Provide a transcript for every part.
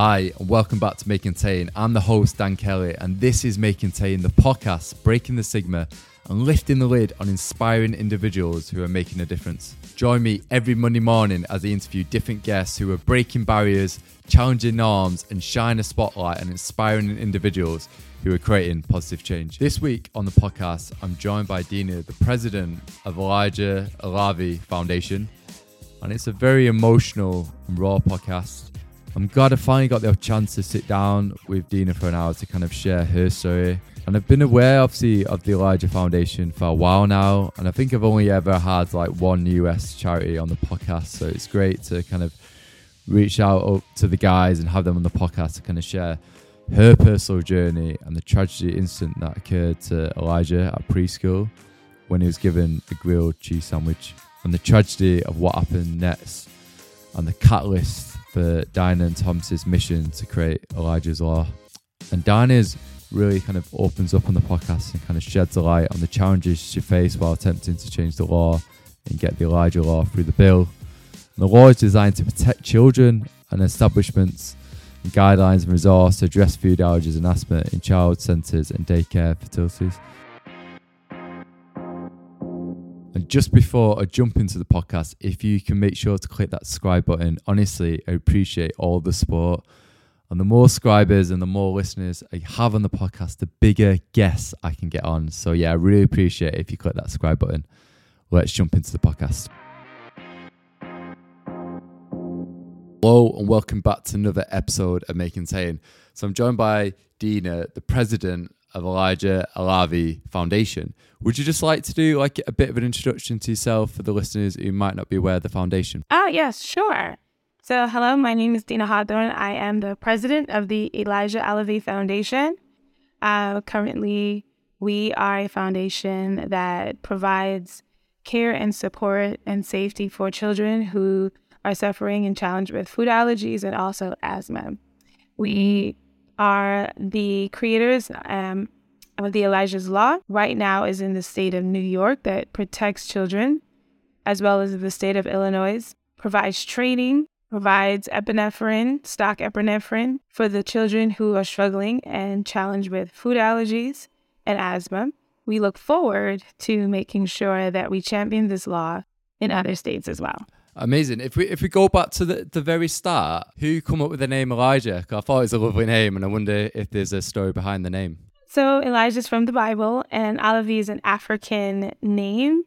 Hi, and welcome back to May Contain. I'm the host, Dan Kelly, and this is May Contain, the podcast breaking the stigma and lifting the lid on inspiring individuals who are making a difference. Join me every Monday morning as I interview different guests who are breaking barriers, challenging norms, and shine a spotlight on inspiring individuals who are creating positive change. This week on the podcast, I'm joined by Dina, the president of Elijah Alavi Foundation, and it's a very emotional and raw podcast. I'm glad I finally got the chance to sit down with Dina for an hour to kind of share her story. And I've been aware, obviously, of the Elijah Foundation for a while now. And I think I've only ever had like one US charity on the podcast. So it's great to kind of reach out to the guys and have them on the podcast to kind of share her personal journey and the tragedy incident that occurred to Elijah at preschool when he was given a grilled cheese sandwich and the tragedy of what happened next and the catalyst for Dina and Thomas's mission to create Elijah's Law. And Dina's really kind of opens up on the podcast and kind of sheds a light on the challenges she faced while attempting to change the law and get the Elijah Law through the bill. And the law is designed to protect children and establishments and guidelines and resources to address food allergies and asthma in child centres and daycare facilities. And just before I jump into the podcast, if you can make sure to click that subscribe button, honestly, I appreciate all the support. And the more subscribers and the more listeners I have on the podcast, the bigger guests I can get on. So, yeah, I really appreciate it if you click that subscribe button. Let's jump into the podcast. Hello, and welcome back to another episode of Making Contain. So, I'm joined by Dina, the president of Elijah Alavi Foundation. Would you just like to do like a bit of an introduction to yourself for the listeners who might not be aware of the foundation? Oh, yes, sure. So, hello, my name is Dina Hawthorne. I am the president of the Elijah Alavi Foundation. Uh, currently, we are a foundation that provides care and support and safety for children who are suffering and challenged with food allergies and also asthma. We are the creators um, of the Elijah's Law. Right now is in the state of New York that protects children, as well as the state of Illinois, provides training, provides epinephrine, stock epinephrine for the children who are struggling and challenged with food allergies and asthma. We look forward to making sure that we champion this law in other states as well. Amazing. If we if we go back to the, the very start, who come up with the name Elijah? I thought it was a lovely name, and I wonder if there's a story behind the name. So Elijah's from the Bible, and Alavi is an African name.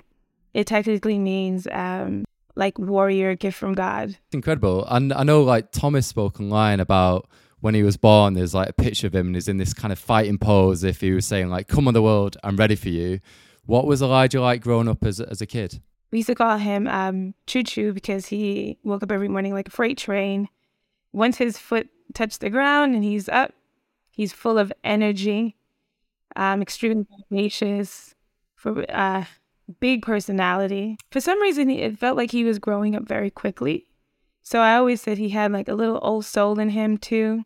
It technically means um, like warrior, gift from God. Incredible. And I know like Thomas spoke online about when he was born. There's like a picture of him, and he's in this kind of fighting pose, if he was saying like, "Come on, the world, I'm ready for you." What was Elijah like growing up as as a kid? We used to call him um, Choo Choo because he woke up every morning like a freight train. Once his foot touched the ground and he's up, he's full of energy, um, extremely tenacious, for uh, big personality. For some reason, it felt like he was growing up very quickly. So I always said he had like a little old soul in him too.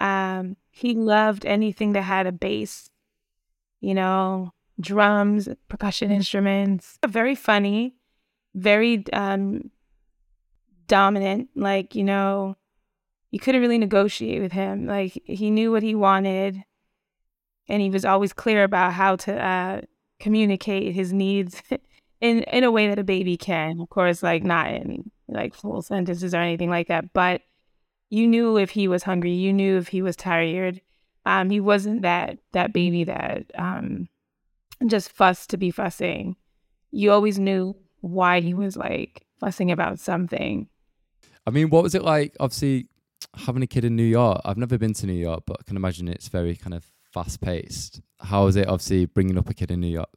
Um, he loved anything that had a bass, you know, drums, percussion instruments. Very funny, very um, dominant. Like, you know, you couldn't really negotiate with him. Like, he knew what he wanted, and he was always clear about how to uh, communicate his needs in in a way that a baby can. Of course, like not in like full sentences or anything like that, but you knew if he was hungry. You knew if he was tired. Um, he wasn't that that baby that um, just fuss to be fussing. You always knew why he was like fussing about something. I mean, what was it like? Obviously, having a kid in New York. I've never been to New York, but I can imagine it's very kind of fast paced. How was it, obviously, bringing up a kid in New York?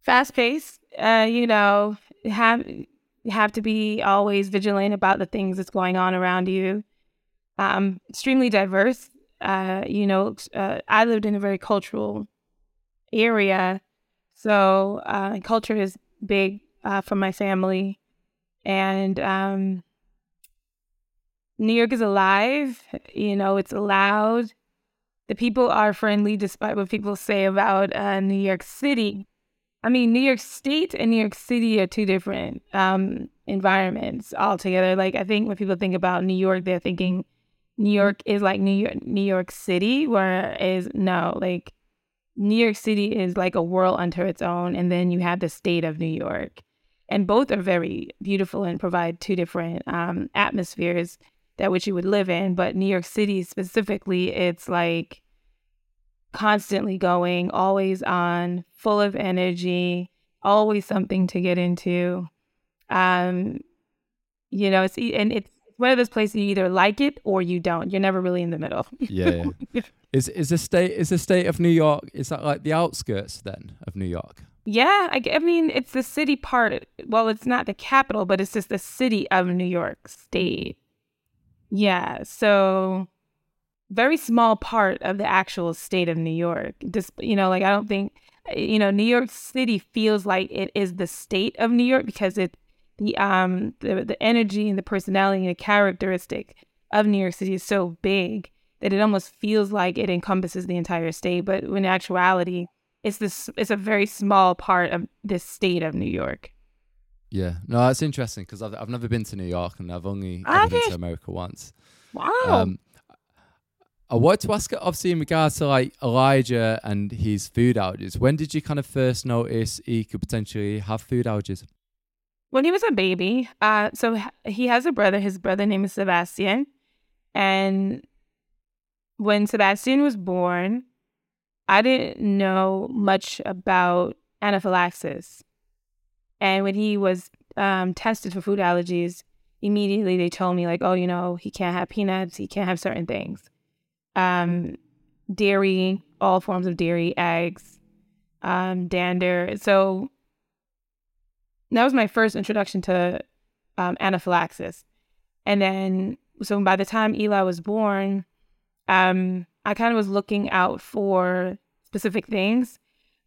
Fast paced. Uh, you know, have you have to be always vigilant about the things that's going on around you. Um, extremely diverse. Uh, you know, uh, I lived in a very cultural area so uh, culture is big uh, for my family, and um, New York is alive. You know, it's loud. The people are friendly, despite what people say about uh, New York City. I mean, New York State and New York City are two different um, environments altogether. Like, I think when people think about New York, they're thinking New York is like New York, New York City, whereas no, like New York City is like a world unto its own, and then you have the state of New York, and both are very beautiful and provide two different um, atmospheres that which you would live in. But New York City specifically, it's like constantly going, always on, full of energy, always something to get into. Um, you know, it's and it's one of those places you either like it or you don't. You're never really in the middle. yeah. Is is the state is the state of New York? Is that like the outskirts then of New York? Yeah, I, I mean it's the city part. Well, it's not the capital, but it's just the city of New York State. Yeah, so very small part of the actual state of New York. Just you know, like I don't think you know New York City feels like it is the state of New York because it the um the the energy and the personality and the characteristic of New York City is so big that it almost feels like it encompasses the entire state. But in actuality, it's this it's a very small part of this state of New York. Yeah, no, that's interesting because I've I've never been to New York and I've only ever been to America once. Wow. Um, I wanted to ask, obviously, in regards to like Elijah and his food allergies. When did you kind of first notice he could potentially have food allergies? when he was a baby, uh, so he has a brother. His brother name is Sebastian, and when Sebastian was born, I didn't know much about anaphylaxis. And when he was um, tested for food allergies, immediately they told me like, oh, you know, he can't have peanuts, he can't have certain things, um, dairy, all forms of dairy, eggs, um, dander. So that was my first introduction to um, anaphylaxis. And then, so by the time Eli was born, um, I kind of was looking out for specific things,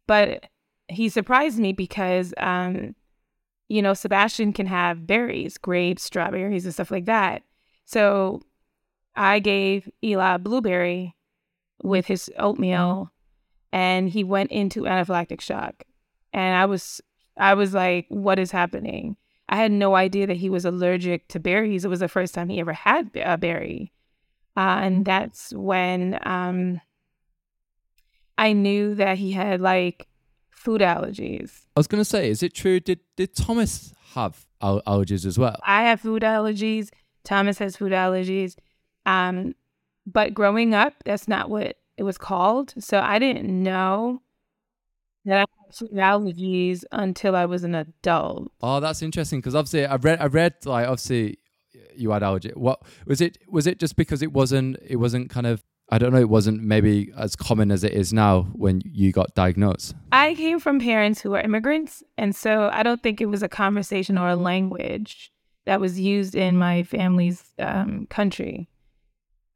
but he surprised me because, um, you know, Sebastian can have berries, grapes, strawberries, and stuff like that. So I gave Eli a blueberry with his oatmeal, and he went into anaphylactic shock. And I was I was like, what is happening? I had no idea that he was allergic to berries. It was the first time he ever had a berry. Uh, and that's when um, I knew that he had like food allergies. I was going to say, is it true? Did, did Thomas have al- allergies as well? I have food allergies. Thomas has food allergies. Um, but growing up, that's not what it was called. So I didn't know that I had food allergies until I was an adult. Oh, that's interesting because obviously I read I read like obviously you had allergy. What was it? Was it just because it wasn't it wasn't kind of I don't know. It wasn't maybe as common as it is now when you got diagnosed. I came from parents who were immigrants, and so I don't think it was a conversation or a language that was used in my family's um, country.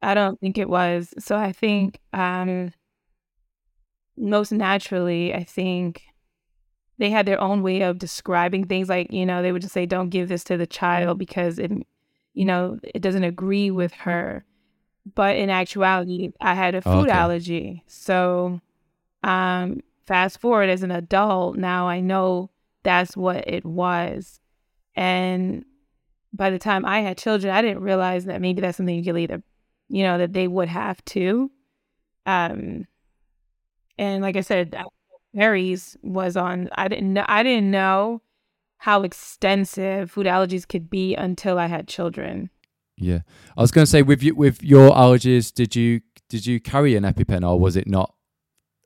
I don't think it was. So I think um, most naturally, I think they had their own way of describing things. Like, you know, they would just say, don't give this to the child because it, you know, it doesn't agree with her. But in actuality, I had a food okay. allergy. So, um, fast forward as an adult, now I know that's what it was. And by the time I had children, I didn't realize that maybe that's something you could either, you know, that they would have too. Um, and like I said, berries was on. I didn't know. I didn't know how extensive food allergies could be until I had children. Yeah, I was going to say with you with your allergies, did you did you carry an EpiPen or was it not?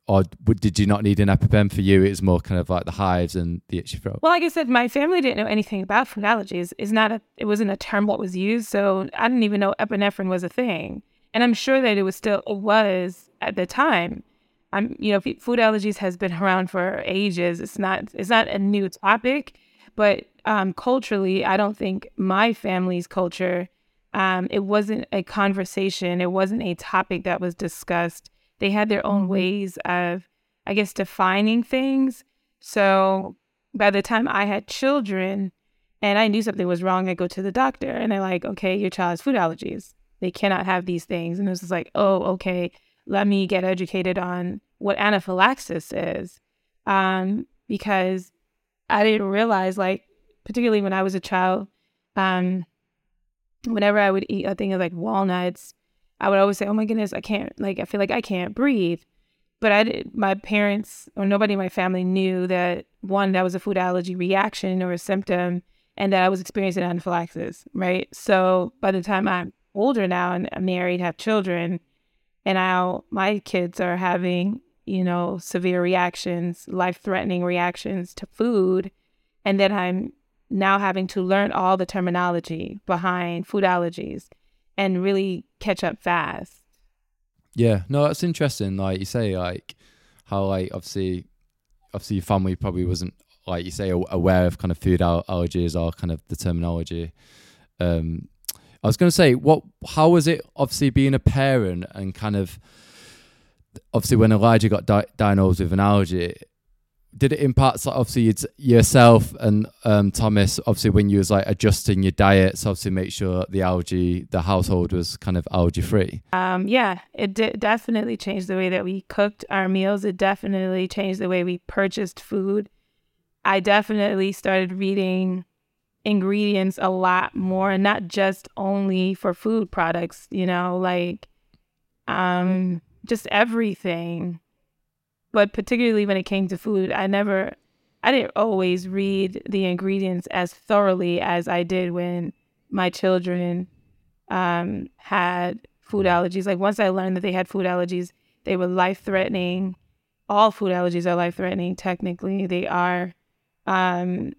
Or did you not need an EpiPen for you? It was more kind of like the hives and the itchy throat. Well, like I said, my family didn't know anything about food allergies. It's not a. It wasn't a term what was used, so I didn't even know epinephrine was a thing. And I'm sure that it was still it was at the time. I'm, you know, food allergies has been around for ages. It's not, it's not a new topic, but um, culturally, I don't think my family's culture, um, it wasn't a conversation. It wasn't a topic that was discussed. They had their own mm-hmm. ways of, I guess, defining things. So by the time I had children and I knew something was wrong, I go to the doctor and they're like, okay, your child has food allergies. They cannot have these things. And it was just like, oh, okay let me get educated on what anaphylaxis is. Um, because I didn't realize, like, particularly when I was a child, um, whenever I would eat a thing of like walnuts, I would always say, "Oh my goodness, I can't like I feel like I can't breathe." But I did, my parents or nobody in my family knew that one that was a food allergy reaction or a symptom and that I was experiencing anaphylaxis, right? So by the time I'm older now and I'm married, have children, and now my kids are having, you know, severe reactions, life threatening reactions to food, and then I'm now having to learn all the terminology behind food allergies and really catch up fast. Yeah, no, that's interesting. Like you say, like how like obviously, obviously your family probably wasn't like you say aware of kind of food allergies or kind of the terminology. Um, I was going to say, what? How was it? Obviously, being a parent and kind of obviously when Elijah got di- diagnosed with an allergy, did it impact like, obviously yourself and um, Thomas? Obviously, when you was like adjusting your diets, obviously make sure the allergy the household was kind of allergy free Um, yeah, it d- definitely changed the way that we cooked our meals. It definitely changed the way we purchased food. I definitely started reading ingredients a lot more, and not just only for food products. You know, like um, just everything but particularly when it came to food, I never, I didn't always read the ingredients as thoroughly as I did when my children um, had food allergies. Like once I learned that they had food allergies, they were life threatening. All food allergies are life threatening. Technically, they are. Um,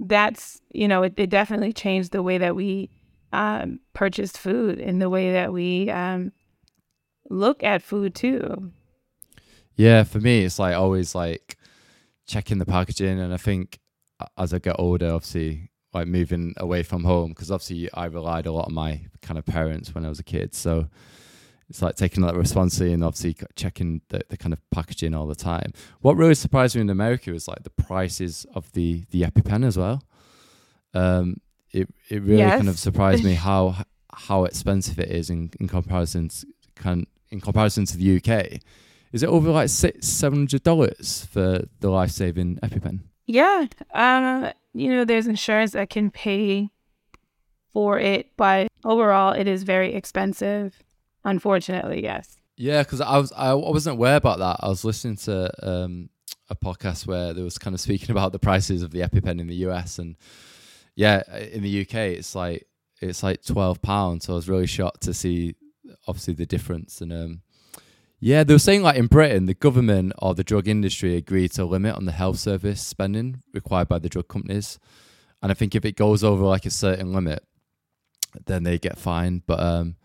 that's you know, it, it, definitely changed the way that we um, purchased food and the way that we um, look at food too. Yeah, for me, it's like always like checking the packaging, and I think as I get older, obviously, like moving away from home, because obviously I relied a lot on my kind of parents when I was a kid, so it's like taking that responsibility and obviously checking the, the kind of packaging all the time. What really surprised me in America was like the prices of the the EpiPen as well. Um, it it really yes. kind of surprised me how how expensive it is in in comparison to, can in comparison to the UK is it over like six seven hundred dollars for the life saving EpiPen? Yeah, um, you know, there's insurance that can pay for it, but overall, it is very expensive. Unfortunately, yes. Yeah, because I was I wasn't aware about that. I was listening to um, a podcast where they was kind of speaking about the prices of the EpiPen in the US, and yeah, in the UK, it's like it's like twelve pounds. So I was really shocked to see obviously the difference, and um, yeah, they were saying like in Britain, the government or the drug industry agreed to a limit on the health service spending required by the drug companies. And I think if it goes over like a certain limit, then they get fined. But um,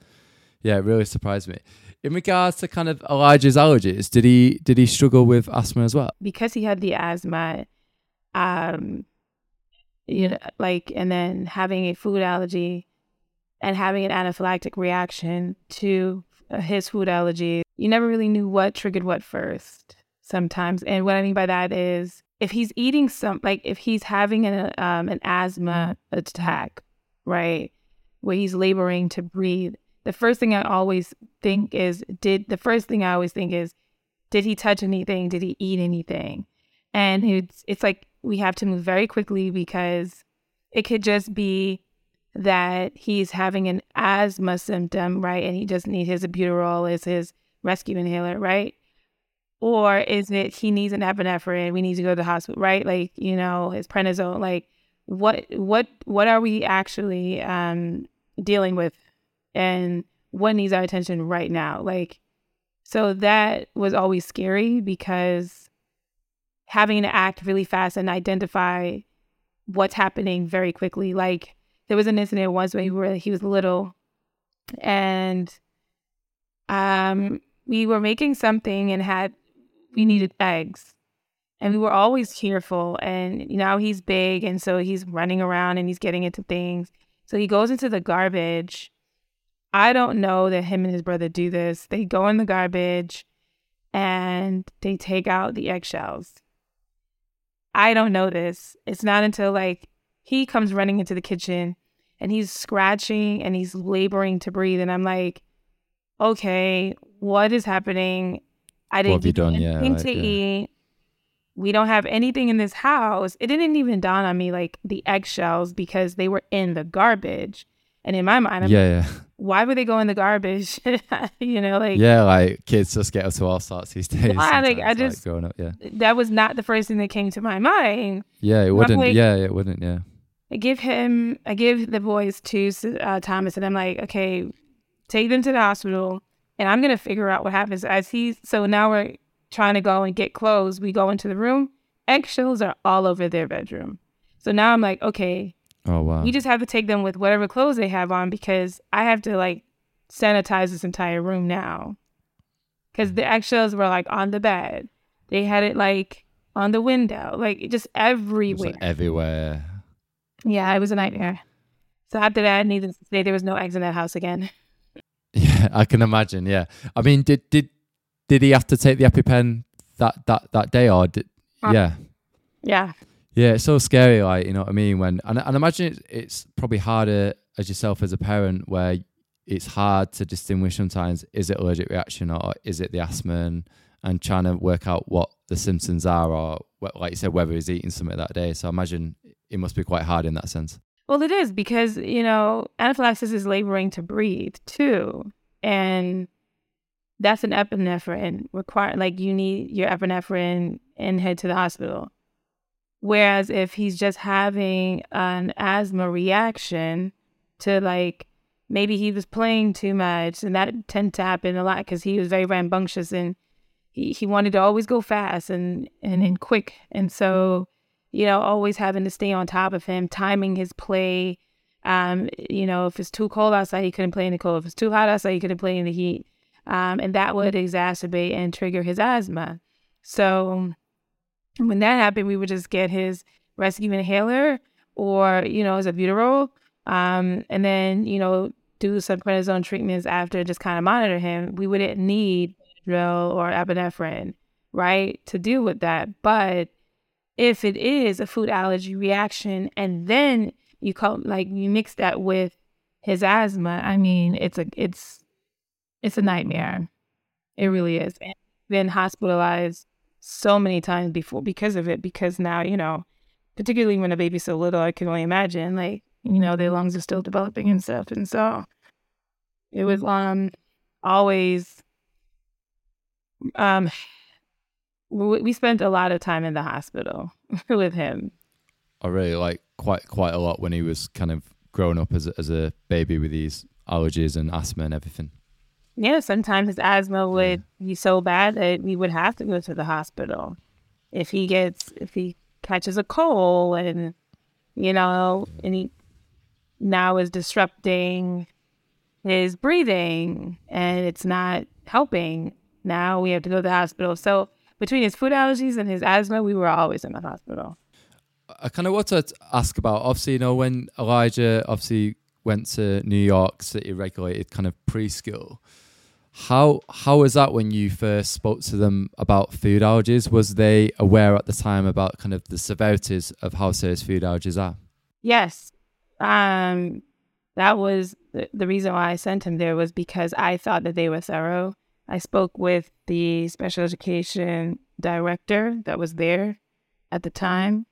yeah, it really surprised me. In regards to kind of Elijah's allergies, did he did he struggle with asthma as well? Because he had the asthma, um, you know, like, and then having a food allergy and having an anaphylactic reaction to his food allergy you never really knew what triggered what first sometimes. And what I mean by that is if he's eating some, like if he's having an, um, an asthma attack, right, where he's laboring to breathe, the first thing I always think is, did the first thing I always think is, did he touch anything? Did he eat anything? And it's it's like we have to move very quickly because it could just be that he's having an asthma symptom, right? And he just needs his albuterol as his rescue inhaler, right? Or is it he needs an epinephrine, we need to go to the hospital, right? Like, you know, his prednisone, like what what what are we actually um dealing with and what needs our attention right now? Like so that was always scary because having to act really fast and identify what's happening very quickly. Like there was an incident once where he, were, he was little. And um we were making something and had we needed eggs. And we were always cheerful and now he's big and so he's running around and he's getting into things. So he goes into the garbage. I don't know that him and his brother do this. They go in the garbage and they take out the eggshells. I don't know this. It's not until like he comes running into the kitchen and he's scratching and he's laboring to breathe and i'm like okay what is happening? I didn't get anything yeah, to eat. We don't have anything in this house. It didn't even dawn on me like the eggshells because they were in the garbage. And in my mind, I'm yeah, yeah. why would they go in the garbage? you know, like yeah, like kids just get up to all sorts these days. Why, like, I just- growing up, yeah, that was not the first thing that came to my mind. yeah, it wouldn't, like- yeah, it wouldn't, yeah, I give him, I give the boys to uh, Thomas, and I'm like, okay, take them to the hospital, and I'm gonna figure out what happens as he. So now we're trying to go and get clothes. We go into the room. Eggshells are all over their bedroom. So now I'm like, okay, oh wow, we just have to take them with whatever clothes they have on because I have to like sanitize this entire room now. Because the eggshells were like on the bed, they had it like on the window, like just everywhere. like, everywhere. Yeah, it was a nightmare. So after that, needless to say, there was no eggs in that house again. Yeah, I can imagine. Yeah, I mean, did did did he have to take the EpiPen that that that day, or did, Uh, yeah, Yeah. yeah, it's so scary. Like you know what I mean? When and and imagine it's, it's probably harder as yourself as a parent, where it's hard to distinguish sometimes is it allergic reaction or is it the asthma, and, and trying to work out what the symptoms are, or like you said, whether he's eating something that day. So I imagine it must be quite hard in that sense. Well, it is because, you know, anaphylaxis is laboring to breathe too. And that's an epinephrine require like you need your epinephrine and head to the hospital. Whereas if he's just having an asthma reaction to like maybe he was playing too much and that tend to happen a lot because he was very rambunctious and he, he wanted to always go fast and, and, and quick. And so you know, always having to stay on top of him, timing his play. Um, you know, if it's too cold outside, he couldn't play in the cold. If it's too hot outside, he couldn't play in the heat. Um, and that would exacerbate and trigger his asthma. So when that happened, we would just get his rescue inhaler or, you know, his albuterol. Um, and then, you know, do some prednisone treatments after, just kind of monitor him. We wouldn't need Benadryl or epinephrine, right, to deal with that. But if it is a food allergy reaction and then you call like you mix that with his asthma, I mean, it's a it's it's a nightmare. It really is. And been hospitalized so many times before because of it. Because now you know, particularly when a baby's so little, I can only imagine like you know their lungs are still developing and stuff, and so it was um always um we we spent a lot of time in the hospital with him. I really like quite quite a lot when he was kind of growing up as a, as a baby with these allergies and asthma and everything. Yeah, sometimes his asthma would be so bad that we would have to go to the hospital. If he gets, if he catches a cold and, you know, and he now is disrupting his breathing and it's not helping, now we have to go to the hospital. So between his food allergies and his asthma, we were always in the hospital. I kind of want to ask about obviously you know when Elijah obviously went to New York City regulated kind of preschool. How how was that when you first spoke to them about food allergies? Was they aware at the time about kind of the severities of how serious food allergies are? Yes. Um, that was the, the reason why I sent him there was because I thought that they were thorough. I spoke with the special education director that was there at the time.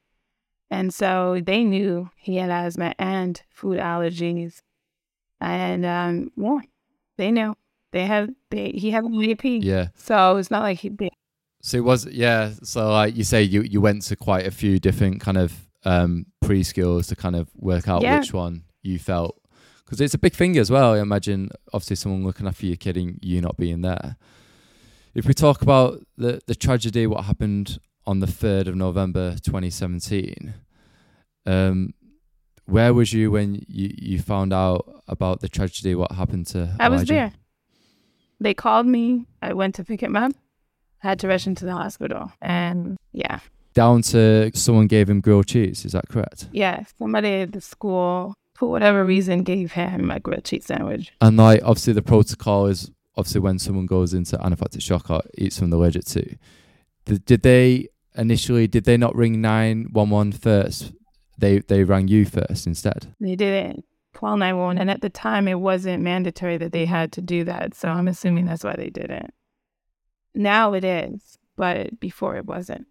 And so they knew he had asthma and food allergies. And um, well, they know They have they he had an. Yeah. So it's not like he they, So it was yeah. So like you say, you you went to quite a few different kind of um, preschools to kind of work out Yeah. which one you felt because it's a big thing as well. I imagine obviously someone looking after your kid and you not being there. If we talk about the the tragedy, what happened on the third of November, twenty seventeen. Um, where was you when you, you found out about the tragedy? What happened to? I was there. They called me. I went to pick him up. Had to rush into the hospital. And yeah, Down to someone gave him grilled cheese. Is that correct? yeah, somebody at the school, for whatever reason, gave him a grilled cheese sandwich. And like obviously the protocol is obviously when someone goes into anaphylactic shock or eats something they're allergic to. Did, did they initially did they not ring 911 first? They they rang you first instead. They didn't call 911. And at the time, it wasn't mandatory that they had to do that. So I'm assuming that's why they didn't. Now it is, but before it wasn't.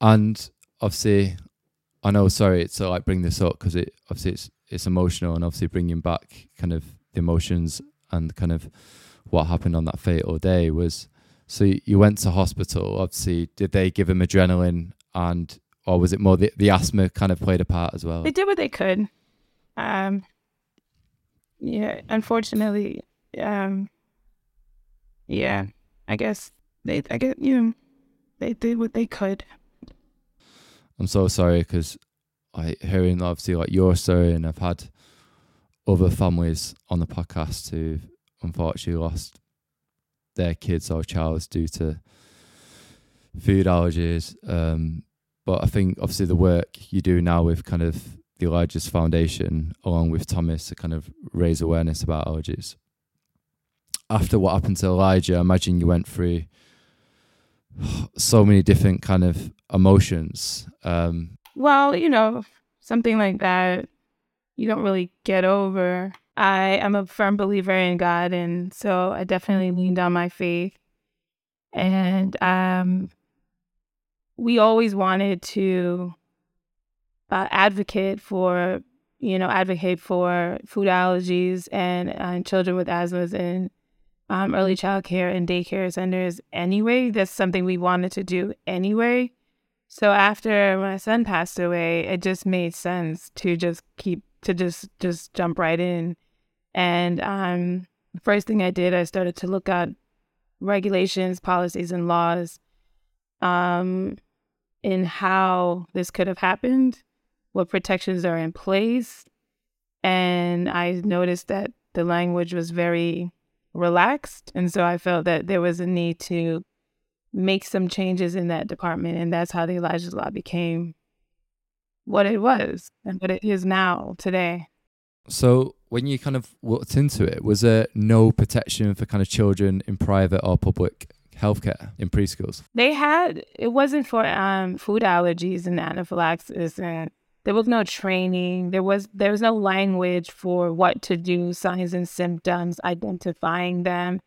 And obviously, I know. Sorry, to like bring this up because it obviously it's it's emotional and obviously bringing back kind of the emotions and kind of what happened on that fatal day was so you went to hospital obviously did they give him adrenaline and or was it more the, the asthma kind of played a part as well They did what they could. Um, yeah, unfortunately, um, yeah, I guess they, I guess you know, they did what they could. i'm so sorry because i hearing obviously like your story and i've had other families on the podcast who unfortunately lost their kids or child due to food allergies um but i think obviously the work you do now with kind of the Elijah's Foundation, along with Thomas, to kind of raise awareness about allergies. After what happened to Elijah, I imagine you went through so many different kind of emotions. Um, Well, you know, something like that, you don't really get over. I am a firm believer in God, and so I definitely leaned on my faith. And um, we always wanted to uh, advocate for, you know, advocate for food allergies and, and children with asthmas and um, early child care and daycare centers anyway. That's something we wanted to do anyway. So after my son passed away, it just made sense to just keep to just just jump right in. And um the first thing I did, I started to look at regulations, policies and laws um in how this could have happened, what protections are in place. And I noticed that the language was very relaxed. And so I felt that there was a need to make some changes in that department. And that's how the Elijah's Law became what it was and what it is now today. so when you kind of looked into it, was there no protection for kind of children in private or public healthcare in preschools? They had it wasn't for um food allergies and anaphylaxis and there was no training. There was there was no language for what to do, signs and symptoms, identifying them.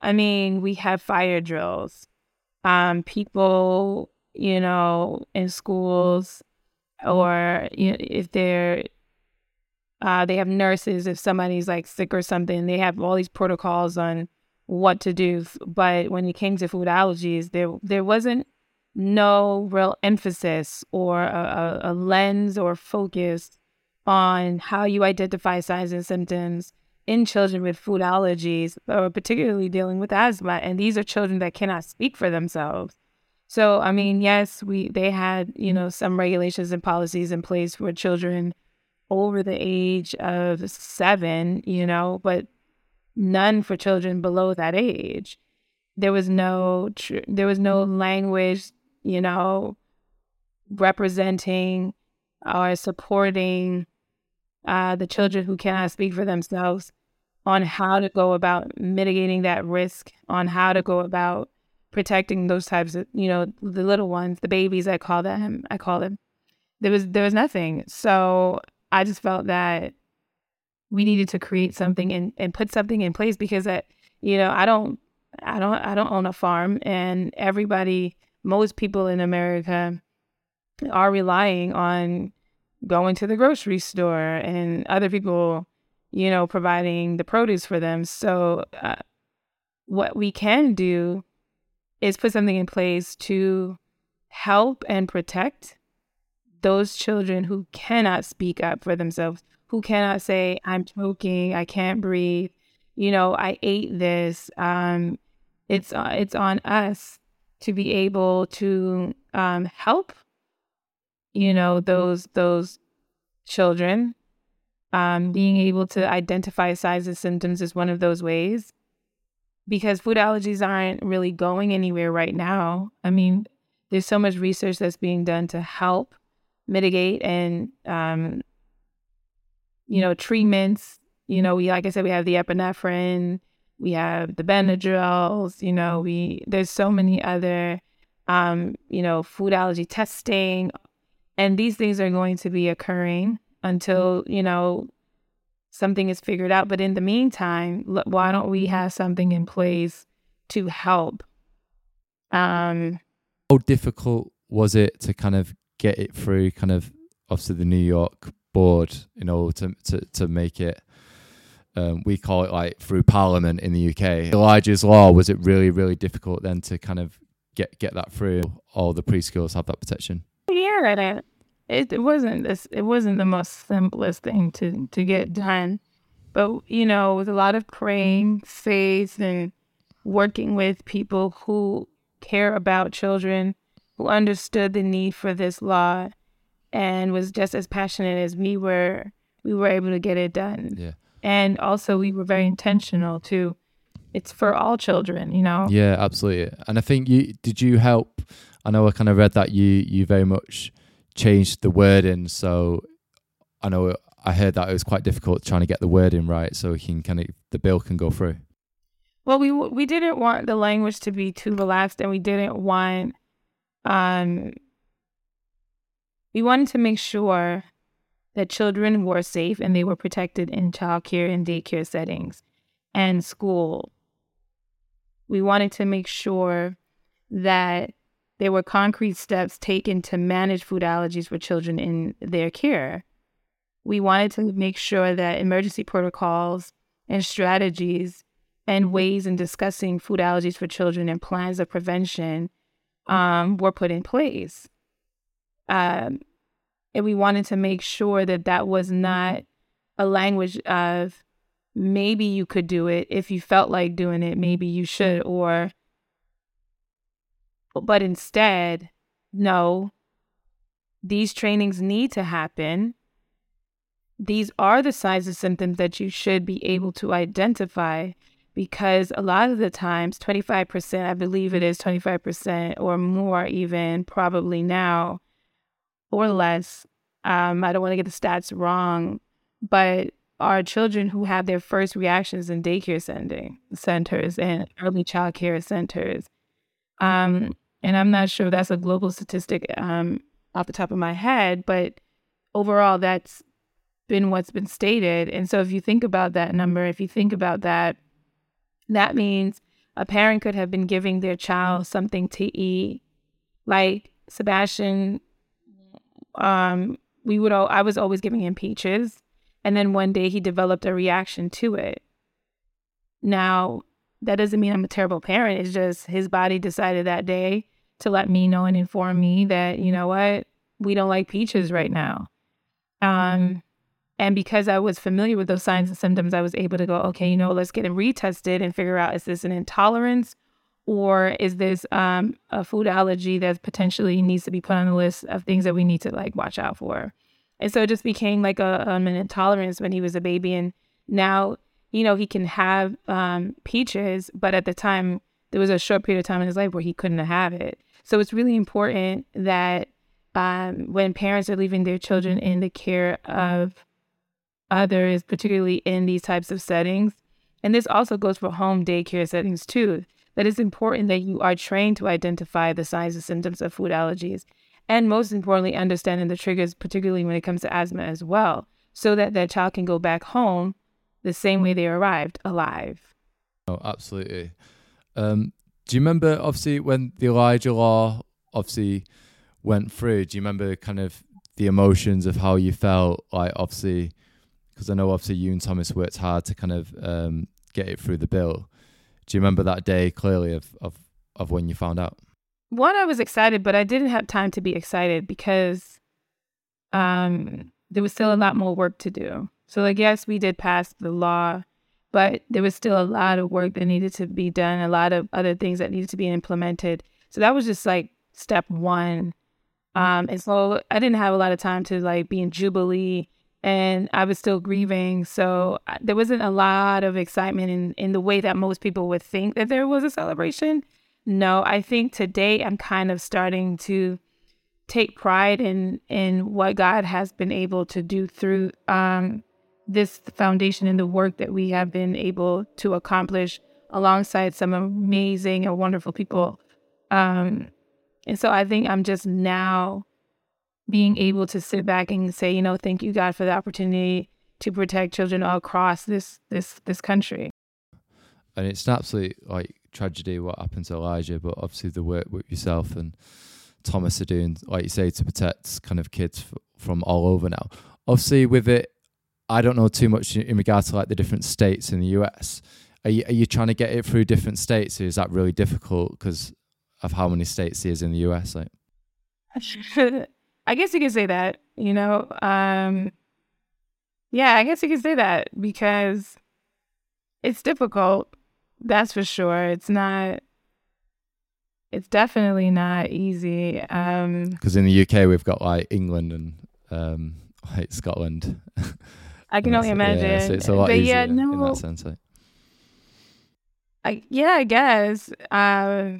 I mean, we have fire drills. Um, people, you know, in schools or you know, if they're uh, they have nurses if somebody's like sick or something they have all these protocols on what to do but when it came to food allergies there there wasn't no real emphasis or a, a, a lens or focus on how you identify signs and symptoms in children with food allergies or particularly dealing with asthma and these are children that cannot speak for themselves so i mean yes we they had you know some regulations and policies in place for children over the age of seven, you know, but none for children below that age. There was no tr- there was no language, you know, representing or supporting uh, the children who cannot speak for themselves on how to go about mitigating that risk, on how to go about protecting those types of, you know, the little ones, the babies. I call them. I call them. There was there was nothing. So I just felt that we needed to create something and, and put something in place because that you know I don't I don't I don't own a farm and everybody most people in America are relying on going to the grocery store and other people you know providing the produce for them so uh, what we can do is put something in place to help and protect those children who cannot speak up for themselves, who cannot say, I'm choking, I can't breathe, you know, I ate this. Um, it's uh, it's on us to be able to um, help, you know, those those children. Um, being able to identify signs and symptoms is one of those ways because food allergies aren't really going anywhere right now. I mean, there's so much research that's being done to help mitigate and um, you know treatments. You know, we like I said, we have the epinephrine, we have the Benadryls. You know, we there's so many other um, you know food allergy testing, and these things are going to be occurring until you know something is figured out. But in the meantime, l- why don't we have something in place to help? Um, How difficult was it to kind of get it through kind of obviously the New York board in order to to, to make it um, we call it like through Parliament in the UK. Elijah's law was it really really difficult then to kind of get get that through? All the preschools have that protection. Yeah, it, it wasn't this. It wasn't the most simplest thing to to get done, but you know, with a lot of praying, mm-hmm. faith, and working with people who care about children, who understood the need for this law, and was just as passionate as we were, we were able to get it done. Yeah. And also, we were very intentional too. It's for all children, you know. Yeah, absolutely. And I think you did you help. I know I kind of read that you you very much changed the wording. So I know I heard that it was quite difficult trying to get the wording right, so he can kind of the bill can go through. Well, we we didn't want the language to be too relaxed, and we didn't want um we wanted to make sure that children were safe and they were protected in childcare and daycare settings and school. We wanted to make sure that there were concrete steps taken to manage food allergies for children in their care. We wanted to make sure that emergency protocols and strategies and ways in discussing food allergies for children and plans of prevention um, were put in place. Um, and we wanted to make sure that that was not a language of maybe you could do it if you felt like doing it, maybe you should, or but instead, no, these trainings need to happen. These are the signs and symptoms that you should be able to identify because a lot of the times, 25%, I believe it is 25% or more, even probably now or less. Um, I don't want to get the stats wrong, but are children who have their first reactions in daycare sending centers and early child care centers. Um, and I'm not sure that's a global statistic um, off the top of my head, but overall, that's been what's been stated. And so, if you think about that number, if you think about that, that means a parent could have been giving their child something to eat, like Sebastian. Um, we would all, I was always giving him peaches, and then one day he developed a reaction to it. Now, that doesn't mean I'm a terrible parent. It's just his body decided that day to let me know and inform me that, you know what, we don't like peaches right now. Um, and because I was familiar with those signs and symptoms, I was able to go, okay, you know, let's get it retested and figure out is this an intolerance or is this um, a food allergy that potentially needs to be put on the list of things that we need to like watch out for. And so it just became like a, um, an intolerance when he was a baby. And now, you know, he can have um, peaches, but at the time, there was a short period of time in his life where he couldn't have it. So it's really important that um, when parents are leaving their children in the care of others, particularly in these types of settings, and this also goes for home daycare settings too, that it's important that you are trained to identify the signs and symptoms of food allergies. And most importantly, understanding the triggers, particularly when it comes to asthma as well, so that that child can go back home the same way they arrived, alive. Oh, absolutely. Um, do you remember, obviously, when the Elijah Law obviously went through? Do you remember kind of the emotions of how you felt? Like, obviously, because I know obviously you and Thomas worked hard to kind of um, get it through the bill. Do you remember that day clearly of, of, of when you found out? One, I was excited, but I didn't have time to be excited because um, there was still a lot more work to do. So, like, yes, we did pass the law but there was still a lot of work that needed to be done, a lot of other things that needed to be implemented. So that was just like step one. Um, and so I didn't have a lot of time to like be in Jubilee and I was still grieving. So uh, there wasn't a lot of excitement in, in the way that most people would think that there was a celebration. No, I think today I'm kind of starting to take pride in in what God has been able to do through um, this foundation and the work that we have been able to accomplish alongside some amazing and wonderful people. Um, and so I think I'm just now being able to sit back and say, you know, thank you, God, for the opportunity to protect children all across this this this country. And it's an absolute like tragedy what happened to Elijah, but obviously the work with yourself and Thomas are doing, like you say, to protect kind of kids f- from all over now. Obviously, with it I don't know too much in regards to like the different states in the US. Are you, are you trying to get it through different states? Or is that really difficult because of how many states there is in the US? Like, I guess you could say that. You know, um, yeah, I guess you could say that because it's difficult. That's for sure. It's not. It's definitely not easy. Um, because in the UK we've got like England and um, like Scotland. I can only imagine. Yeah, so it's a lot but easier yeah, no, in that sense. Like. I yeah, I guess. Uh,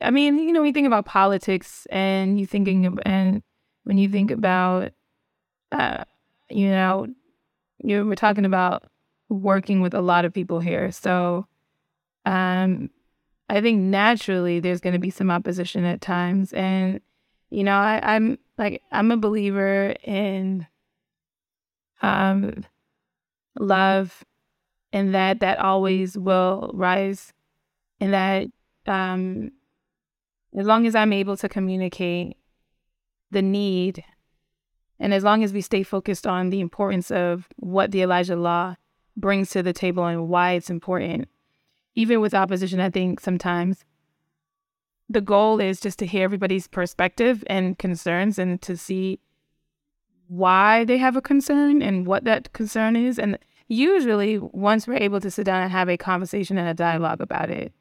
I mean, you know, when you think about politics and you thinking of, and when you think about, uh, you know, you were talking about working with a lot of people here. So, um, I think naturally there's going to be some opposition at times, and you know, I, I'm like I'm a believer in um love and that that always will rise and that um as long as I'm able to communicate the need, and as long as we stay focused on the importance of what the Elijah Law brings to the table and why it's important, even with opposition, I think sometimes the goal is just to hear everybody's perspective and concerns and to see why they have a concern and what that concern is. And usually, once we're able to sit down and have a conversation and a dialogue about it,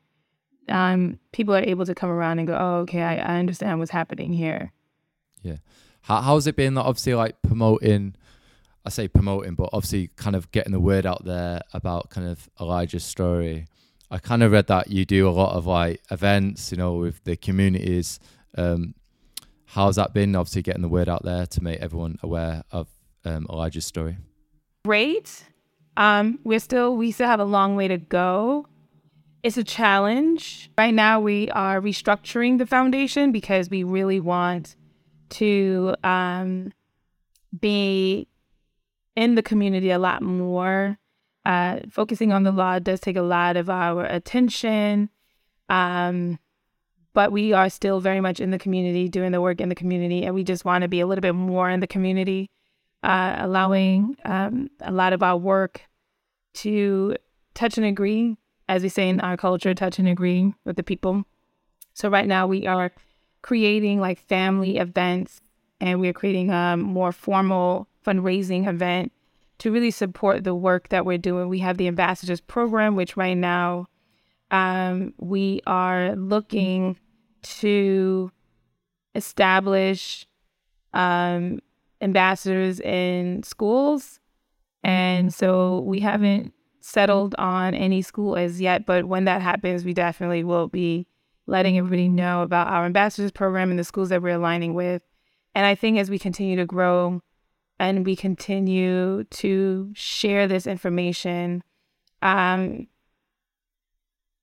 um, people are able to come around and go, oh, okay, I, I understand what's happening here. Yeah. How, how's it been, obviously, like promoting, I say promoting, but obviously kind of getting the word out there about kind of Elijah's story. I kind of read that you do a lot of like events, you know, with the communities. Um, how's that been? Obviously, getting the word out there to make everyone aware of um, Elijah's story. Great. Um, we're still we still have a long way to go. It's a challenge. Right now, we are restructuring the foundation because we really want to um, be in the community a lot more. Uh, focusing on the law does take a lot of our attention. Um, but we are still very much in the community, doing the work in the community, and we just want to be a little bit more in the community, uh, allowing um, a lot of our work to touch and agree as we say in our culture, touch and agree with the people. So right now we are creating like family events and we're creating a more formal fundraising event to really support the work that we're doing. We have the ambassadors program, which right now um, we are looking to establish um, ambassadors in schools. And so we haven't settled on any school as yet, but when that happens, we definitely will be letting everybody know about our ambassadors program and the schools that we're aligning with. And I think as we continue to grow and we continue to share this information, um,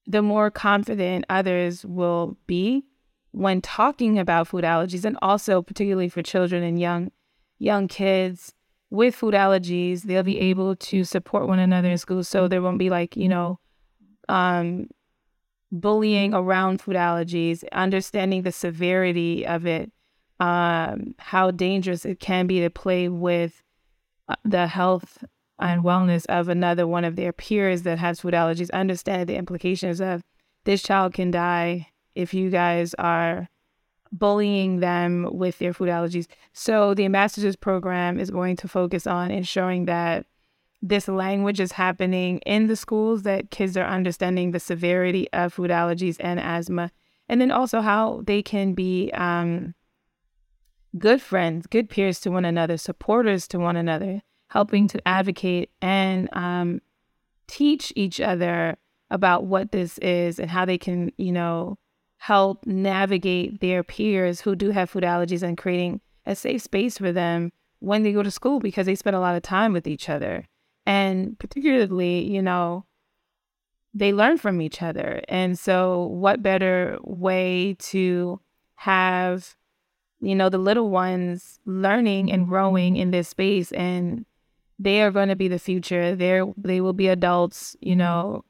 the more confident others will be when talking about food allergies and also particularly for children and young young kids with food allergies, they'll be able to support one another in school. So there won't be like, you know, um, bullying around food allergies, understanding the severity of it, um, how dangerous it can be to play with uh, the health and wellness of another one of their peers that has food allergies, understand the implications of this child can die if you guys are bullying them with their food allergies. So the ambassadors program is going to focus on ensuring that this language is happening in the schools, that kids are understanding the severity of food allergies and asthma, and then also how they can be um, good friends, good peers to one another, supporters to one another, helping to advocate and um, teach each other about what this is and how they can, you know, help navigate their peers who do have food allergies and creating a safe space for them when they go to school because they spend a lot of time with each other. And particularly, you know, they learn from each other. And so, what better way to have, you know, the little ones learning and growing in this space and they are going to be the future. They're, they will be adults, you know,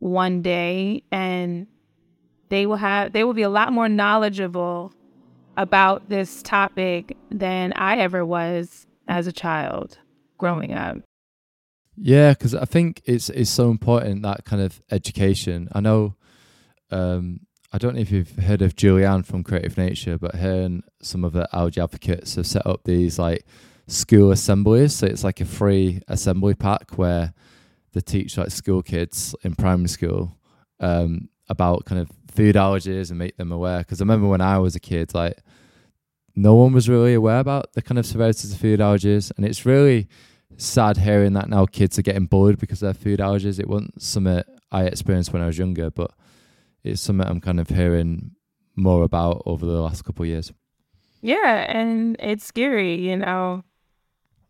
one day. And they will have they will be a lot more knowledgeable about this topic than I ever was as a child. growing up. Yeah, because I think it's it's so important that kind of education. I know, um, I don't know if you've heard of Julianne from Creative Nature, but her and some of the allergy advocates have set up these like school assemblies. So it's like a free assembly pack where they teach like school kids in primary school um, about kind of food allergies and make them aware. Because I remember when I was a kid, like no one was really aware about the kind of severities of food allergies, and it's really sad hearing that now kids are getting bullied because of their food allergies. It wasn't something I experienced when I was younger, but it's something I'm kind of hearing more about over the last couple of years. Yeah, and it's scary, you know.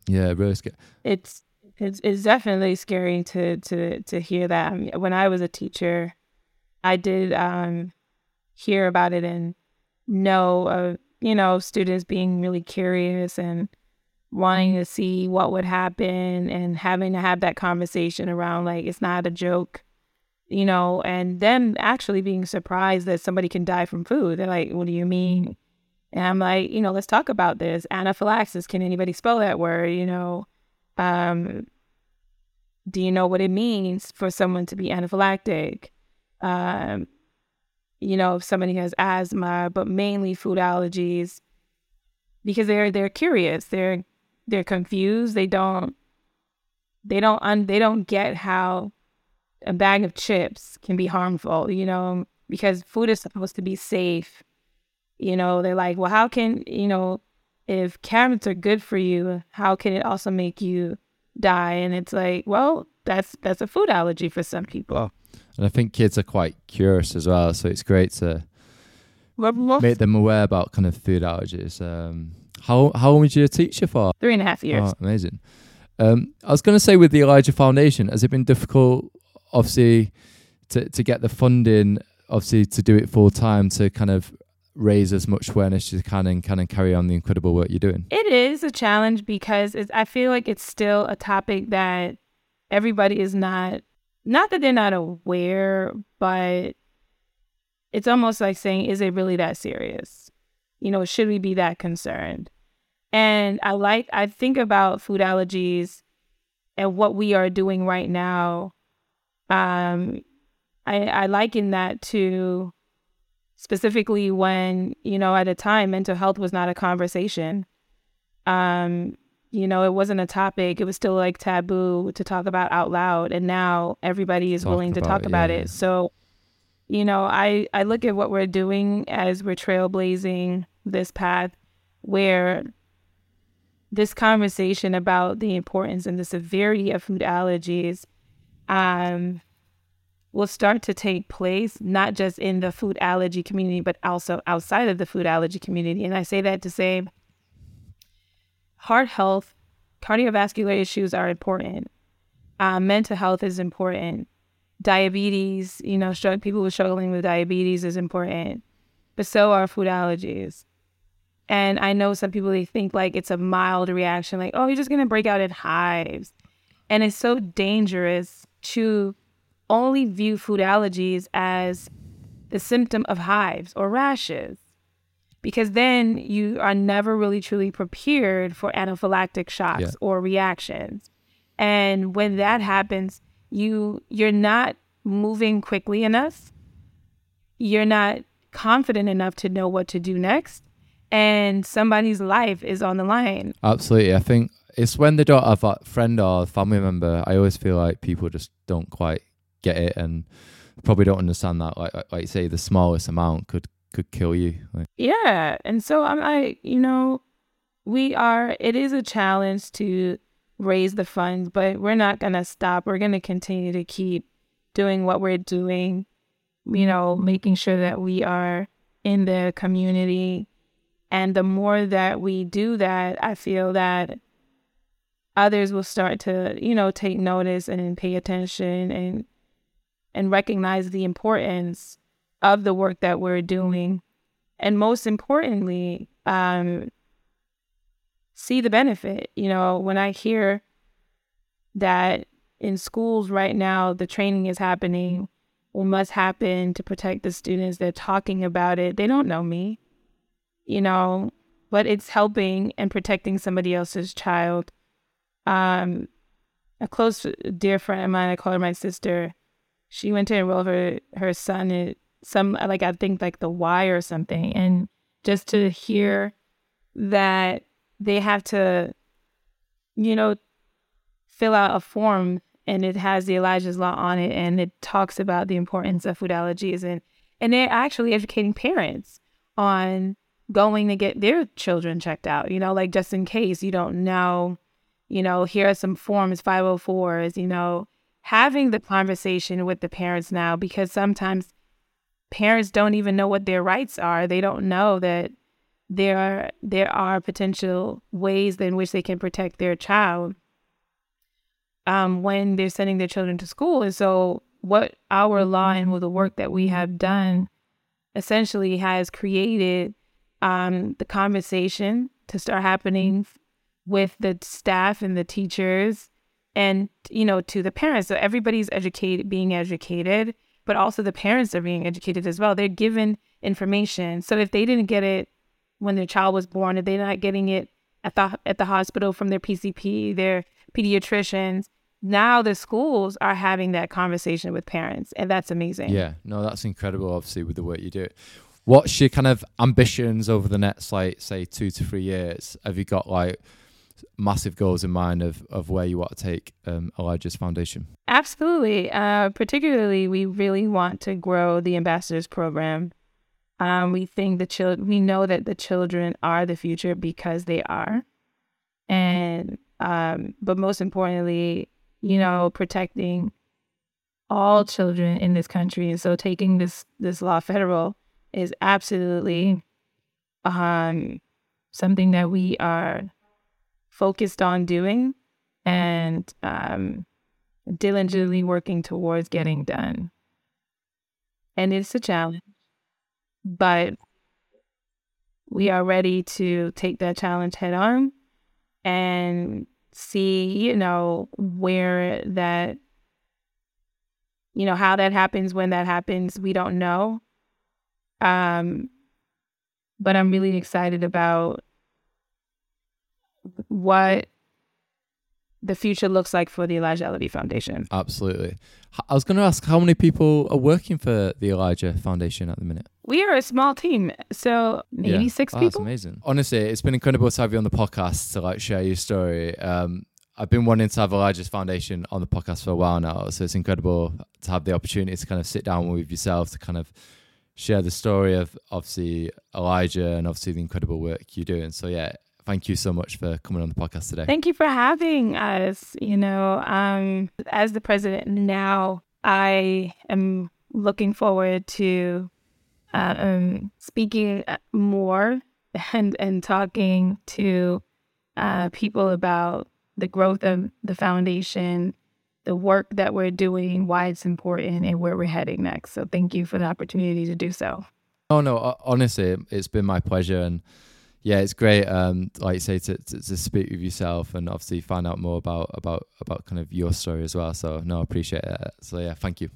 Yeah, really scary. It's it's it's definitely scary to to to hear that. I mean, when I was a teacher, I did um hear about it and know of you know students being really curious and wanting to see what would happen and having to have that conversation around like it's not a joke you know and them actually being surprised that somebody can die from food. They're like what do you mean? And i'm like you know let's talk about this. Anaphylaxis can anybody spell that word? You know um do you know what it means for someone to be anaphylactic um you know if somebody has asthma but mainly food allergies because they're they're curious they're they're confused. They don't they don't un, they don't get how a bag of chips can be harmful, you know, because food is supposed to be safe. You know, they're like, well, how can, you know, if carrots are good for you, how can it also make you die? And it's like, well, that's that's a food allergy for some people. And I think kids are quite curious as well, so it's great to make them aware about kind of food allergies. Um, how how long was you a teacher for? Three and a half years. Oh, amazing. Um, I was going to say with the Elijah Foundation, has it been difficult, obviously, to to get the funding, obviously, to do it full time, to kind of raise as much awareness as you can and kind of carry on the incredible work you're doing? It is a challenge because I feel like it's still a topic that everybody is not not that they're not aware, but it's almost like saying, is it really that serious? You know, should we be that concerned? And I like, I think about food allergies and what we are doing right now. Um, I, I liken that to specifically when, you know, at a time mental health was not a conversation. Um, you know, it wasn't a topic. It was still like taboo to talk about out loud. And now everybody is willing to talk about yeah. it. So, you know, I, I look at what we're doing as we're trailblazing this path where this conversation about the importance and the severity of food allergies um, will start to take place, not just in the food allergy community, but also outside of the food allergy community. And I say that to say heart health, cardiovascular issues are important, uh, mental health is important, diabetes, you know, people who are struggling with diabetes is important, but so are food allergies. And I know some people they think like it's a mild reaction, like, oh, you're just gonna break out in hives. And it's so dangerous to only view food allergies as the symptom of hives or rashes. Because then you are never really truly prepared for anaphylactic shocks yeah. or reactions. And when that happens, you you're not moving quickly enough. You're not confident enough to know what to do next and somebody's life is on the line. Absolutely. I think it's when they don't have a friend or family member, I always feel like people just don't quite get it and probably don't understand that. Like, like say, the smallest amount could could kill you. Like. Yeah, and so I'm like, you know, we are. It is a challenge to raise the funds, but we're not gonna stop. We're gonna continue to keep doing what we're doing. You know, making sure that we are in the community and the more that we do that, I feel that others will start to, you know, take notice and pay attention and and recognize the importance of the work that we're doing. And most importantly, um, see the benefit. You know, when I hear that in schools right now, the training is happening, what must happen to protect the students, they're talking about it. They don't know me you know, but it's helping and protecting somebody else's child. um, a close dear friend of mine, I call her my sister. She went to enroll her her son some like I think like the Y or something, and just to hear that they have to, you know, fill out a form and it has the Elijah's Law on it and it talks about the importance of food allergies. And and they're actually educating parents on going to get their children checked out, you know, like just in case you don't know, you know, here are some forms 504s, you know, having the conversation with the parents now because sometimes parents don't even know what their rights are. They don't know that there are there are potential ways in which they can protect their child um, when they're sending their children to school. And so, what our law and the work that we have done essentially has created um, the conversation to start happening with the staff and the teachers and you know to the parents so everybody's educated being educated but also the parents are being educated as well. They're given information. So if they didn't get it when their child was born if they're not getting it at the at the hospital from their pcp their pediatricians now the schools are having that conversation with parents and that's amazing. Yeah. No that's incredible obviously with the work you do. What's your kind of ambitions over the next like say two to three years? Have you got like massive goals in mind of, of where you want to take um, elijah's foundation. Absolutely. Uh, particularly we really want to grow the ambassadors program. Um, we think the children we know that the children are the future because they are. And um, but most importantly you know, protecting all children in this country. And so taking this this law federal is absolutely um something that we are focused on doing and um diligently working towards getting done. And it's a challenge, but we are ready to take that challenge head on and see, you know, where that, you know, how that happens, when that happens, we don't know. Um, but I'm really excited about what the future looks like for the Elijah Alavi Foundation. Absolutely. I was going to ask how many people are working for the Elijah Foundation at the minute? We are a small team, so maybe yeah. six oh, people. That's amazing. Honestly, it's been incredible to have you on the podcast to like share your story. Um, I've been wanting to have Elijah's Foundation on the podcast for a while now, so it's incredible to have the opportunity to kind of sit down with yourself to kind of share the story of obviously Elijah and obviously the incredible work you're doing. So yeah, thank you so much for coming on the podcast today. Thank you for having us. You know, um, as the president now, I am looking forward to uh, um, speaking more and and talking to uh, people about the growth of the foundation, the work that we're doing, why it's important, and where we're heading next. So, thank you for the opportunity to do so. Oh no, honestly, it's been my pleasure and yeah, it's great. Um, like you say, to, to, to speak with yourself and obviously find out more about about about kind of your story as well. So no, I appreciate it. So yeah, thank you.